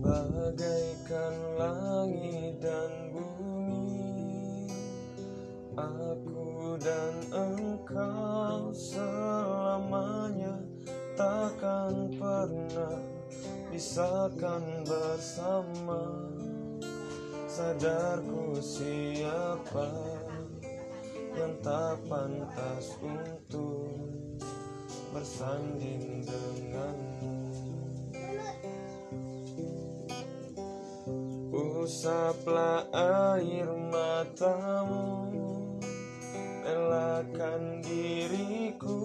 bagaikan langit dan bumi aku dan engkau selamanya takkan pernah pisahkan bersama. Sadarku siapa yang tak pantas untuk bersanding dengan Usaplah air matamu Relakan diriku.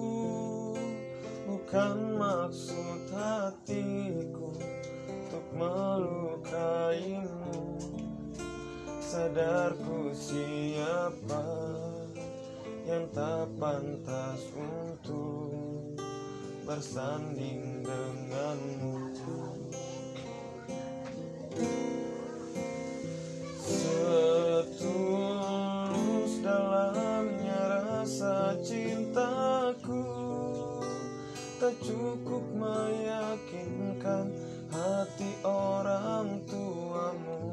Bukan maksud hatiku Untuk melukaimu. Sadarku siapa Yang tak pantas untuk Bersanding denganmu cintaku Tak cukup meyakinkan hati orang tuamu.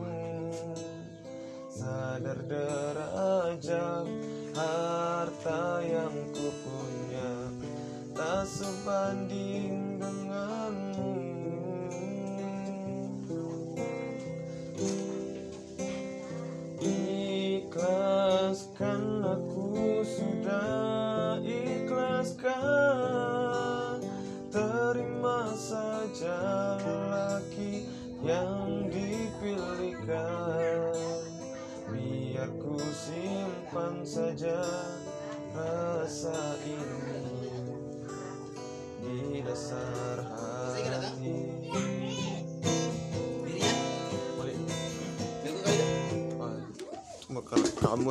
Sadar derajat harta yang ku punya Tak sebanding denganmu. Ikhlaskan aku sudah ikhlaskan. Terima saja lelaki yang dipilihkan. Biar ku simpan saja rasa ini Di dasar hati. Kalau kamu